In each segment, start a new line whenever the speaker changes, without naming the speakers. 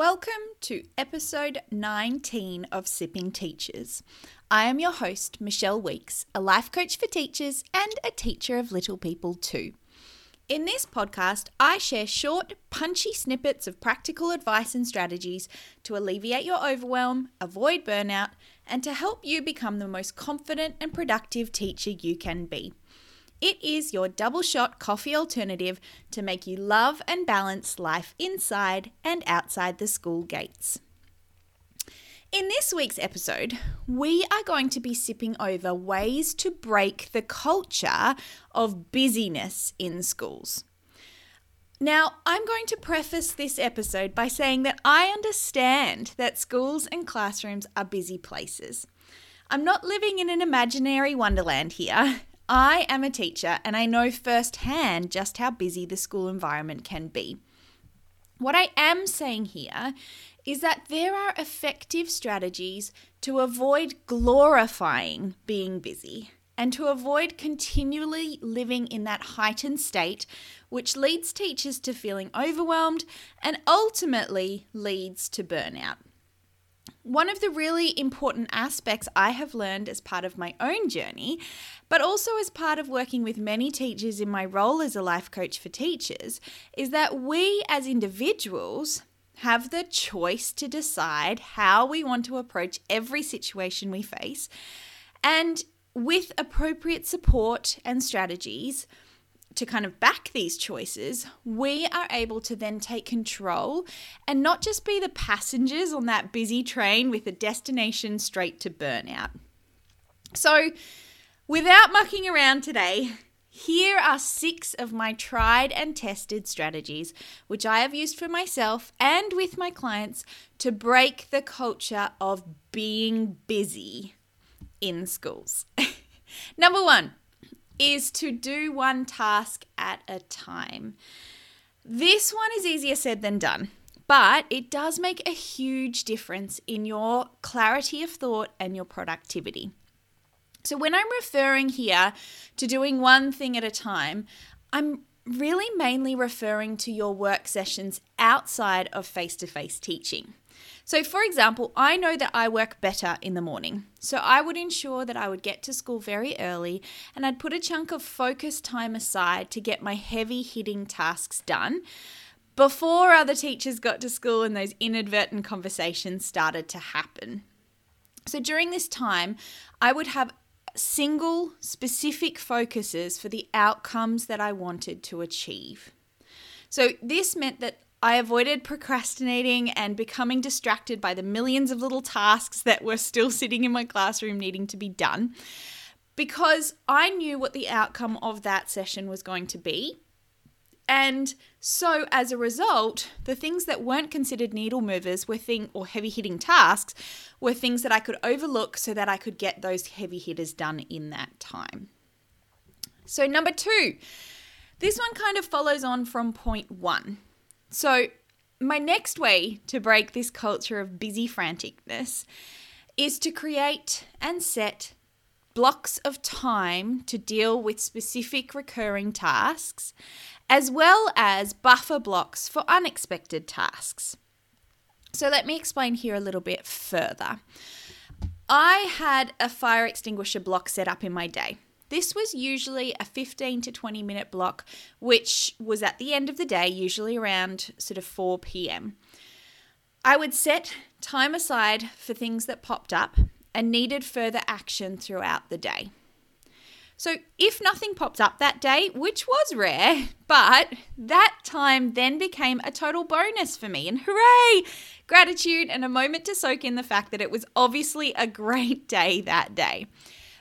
Welcome to episode 19 of Sipping Teachers. I am your host, Michelle Weeks, a life coach for teachers and a teacher of little people too. In this podcast, I share short, punchy snippets of practical advice and strategies to alleviate your overwhelm, avoid burnout, and to help you become the most confident and productive teacher you can be. It is your double shot coffee alternative to make you love and balance life inside and outside the school gates. In this week's episode, we are going to be sipping over ways to break the culture of busyness in schools. Now, I'm going to preface this episode by saying that I understand that schools and classrooms are busy places. I'm not living in an imaginary wonderland here. I am a teacher and I know firsthand just how busy the school environment can be. What I am saying here is that there are effective strategies to avoid glorifying being busy and to avoid continually living in that heightened state, which leads teachers to feeling overwhelmed and ultimately leads to burnout. One of the really important aspects I have learned as part of my own journey, but also as part of working with many teachers in my role as a life coach for teachers, is that we as individuals have the choice to decide how we want to approach every situation we face. And with appropriate support and strategies, to kind of back these choices, we are able to then take control and not just be the passengers on that busy train with a destination straight to burnout. So, without mucking around today, here are six of my tried and tested strategies, which I have used for myself and with my clients to break the culture of being busy in schools. Number one, is to do one task at a time. This one is easier said than done, but it does make a huge difference in your clarity of thought and your productivity. So, when I'm referring here to doing one thing at a time, I'm really mainly referring to your work sessions outside of face to face teaching. So, for example, I know that I work better in the morning. So, I would ensure that I would get to school very early and I'd put a chunk of focus time aside to get my heavy hitting tasks done before other teachers got to school and those inadvertent conversations started to happen. So, during this time, I would have single specific focuses for the outcomes that I wanted to achieve. So, this meant that I avoided procrastinating and becoming distracted by the millions of little tasks that were still sitting in my classroom needing to be done because I knew what the outcome of that session was going to be. And so as a result, the things that weren't considered needle movers were thing or heavy hitting tasks were things that I could overlook so that I could get those heavy hitters done in that time. So number 2, this one kind of follows on from point 1. So, my next way to break this culture of busy franticness is to create and set blocks of time to deal with specific recurring tasks, as well as buffer blocks for unexpected tasks. So, let me explain here a little bit further. I had a fire extinguisher block set up in my day. This was usually a 15 to 20 minute block, which was at the end of the day, usually around sort of 4 p.m. I would set time aside for things that popped up and needed further action throughout the day. So, if nothing popped up that day, which was rare, but that time then became a total bonus for me. And hooray! Gratitude and a moment to soak in the fact that it was obviously a great day that day.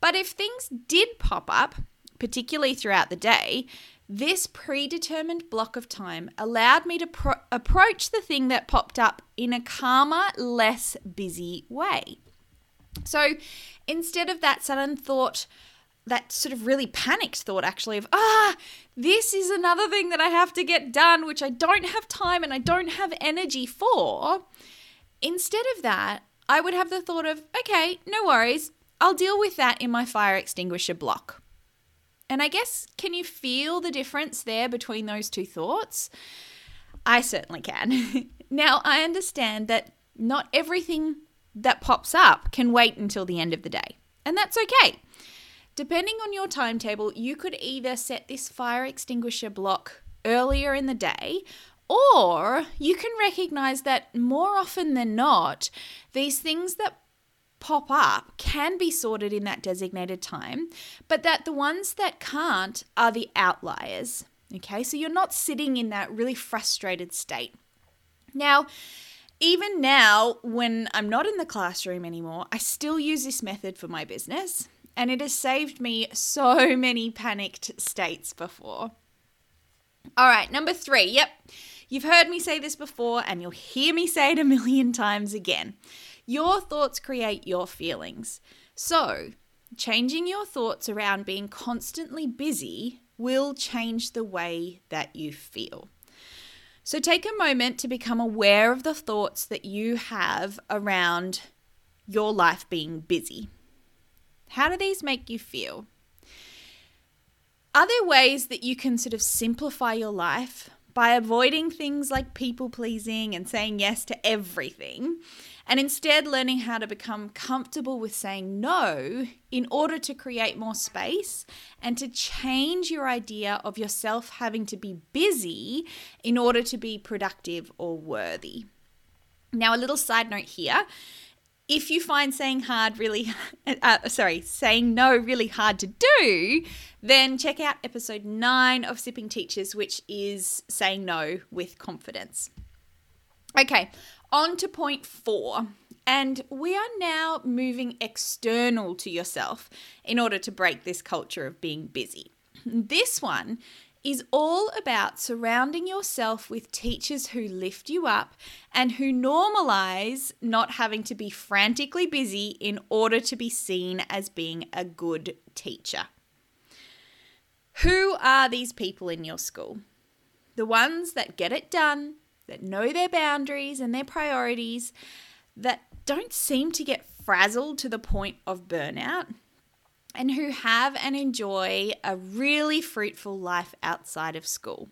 But if things did pop up, particularly throughout the day, this predetermined block of time allowed me to pro- approach the thing that popped up in a calmer, less busy way. So instead of that sudden thought, that sort of really panicked thought actually of, ah, this is another thing that I have to get done, which I don't have time and I don't have energy for, instead of that, I would have the thought of, okay, no worries, I'll deal with that in my fire extinguisher block. And I guess, can you feel the difference there between those two thoughts? I certainly can. Now, I understand that not everything that pops up can wait until the end of the day, and that's okay. Depending on your timetable, you could either set this fire extinguisher block earlier in the day, or you can recognize that more often than not, these things that pop up can be sorted in that designated time, but that the ones that can't are the outliers. Okay, so you're not sitting in that really frustrated state. Now, even now, when I'm not in the classroom anymore, I still use this method for my business, and it has saved me so many panicked states before. All right, number three. Yep, you've heard me say this before, and you'll hear me say it a million times again. Your thoughts create your feelings. So, changing your thoughts around being constantly busy will change the way that you feel. So take a moment to become aware of the thoughts that you have around your life being busy. How do these make you feel? Are there ways that you can sort of simplify your life by avoiding things like people pleasing and saying yes to everything, and instead learning how to become comfortable with saying no in order to create more space and to change your idea of yourself having to be busy in order to be productive or worthy. Now, a little side note here if you find saying hard really uh, sorry saying no really hard to do then check out episode 9 of sipping teachers which is saying no with confidence okay on to point 4 and we are now moving external to yourself in order to break this culture of being busy this one is all about surrounding yourself with teachers who lift you up and who normalize not having to be frantically busy in order to be seen as being a good teacher. Who are these people in your school? The ones that get it done, that know their boundaries and their priorities, that don't seem to get frazzled to the point of burnout, and who have and enjoy a really fruitful life outside of school.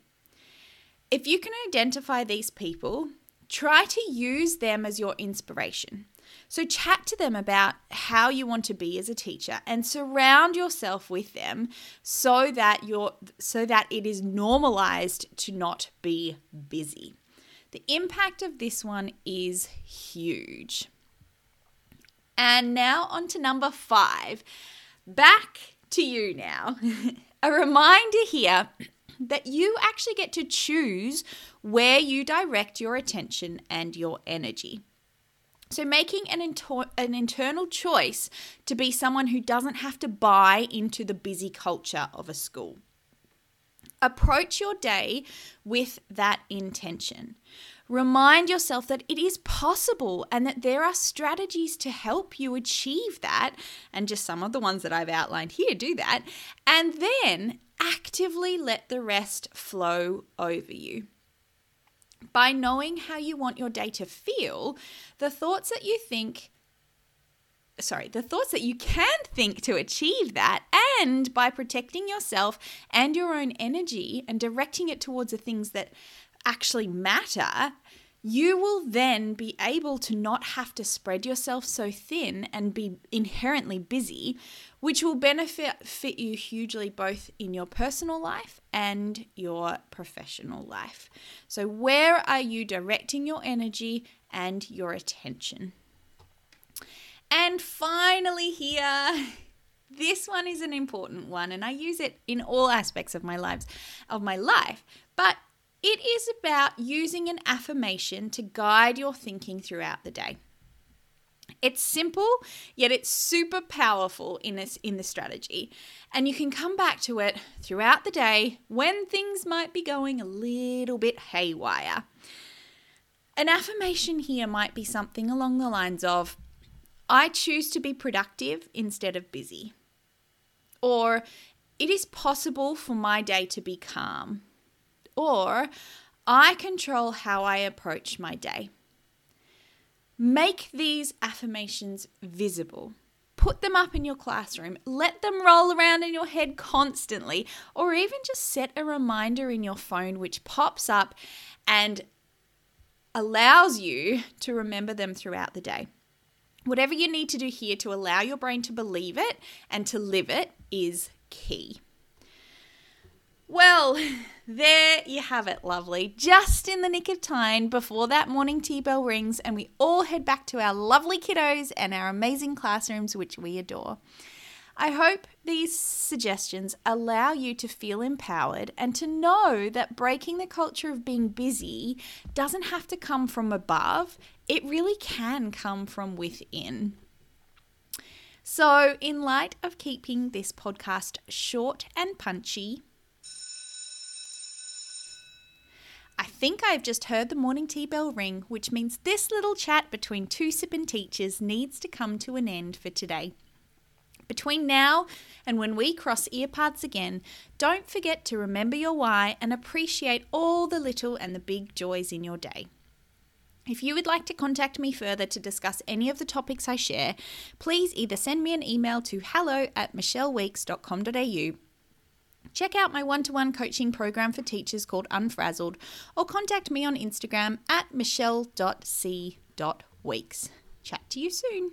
If you can identify these people, try to use them as your inspiration. So, chat to them about how you want to be as a teacher and surround yourself with them so that you're so that it is normalized to not be busy. The impact of this one is huge. And now on to number 5 back to you now. a reminder here that you actually get to choose where you direct your attention and your energy. So, making an, inter- an internal choice to be someone who doesn't have to buy into the busy culture of a school. Approach your day with that intention. Remind yourself that it is possible and that there are strategies to help you achieve that. And just some of the ones that I've outlined here do that. And then actively let the rest flow over you. By knowing how you want your day to feel, the thoughts that you think sorry, the thoughts that you can think to achieve that, and by protecting yourself and your own energy and directing it towards the things that actually matter, you will then be able to not have to spread yourself so thin and be inherently busy, which will benefit fit you hugely both in your personal life and your professional life. So, where are you directing your energy and your attention? And finally, here, this one is an important one, and I use it in all aspects of my lives of my life. But it is about using an affirmation to guide your thinking throughout the day. It's simple, yet it's super powerful in this in the strategy. And you can come back to it throughout the day when things might be going a little bit haywire. An affirmation here might be something along the lines of I choose to be productive instead of busy. Or it is possible for my day to be calm or I control how I approach my day. Make these affirmations visible. Put them up in your classroom. Let them roll around in your head constantly, or even just set a reminder in your phone which pops up and allows you to remember them throughout the day. Whatever you need to do here to allow your brain to believe it and to live it is key. Well, there you have it, lovely. Just in the nick of time before that morning tea bell rings and we all head back to our lovely kiddos and our amazing classrooms, which we adore. I hope these suggestions allow you to feel empowered and to know that breaking the culture of being busy doesn't have to come from above, it really can come from within. So, in light of keeping this podcast short and punchy, I think I've just heard the morning tea bell ring, which means this little chat between two sipping teachers needs to come to an end for today. Between now and when we cross ear paths again, don't forget to remember your why and appreciate all the little and the big joys in your day. If you would like to contact me further to discuss any of the topics I share, please either send me an email to hello at michelleweeks.com.au Check out my one to one coaching program for teachers called Unfrazzled or contact me on Instagram at michelle.c.weeks. Chat to you soon.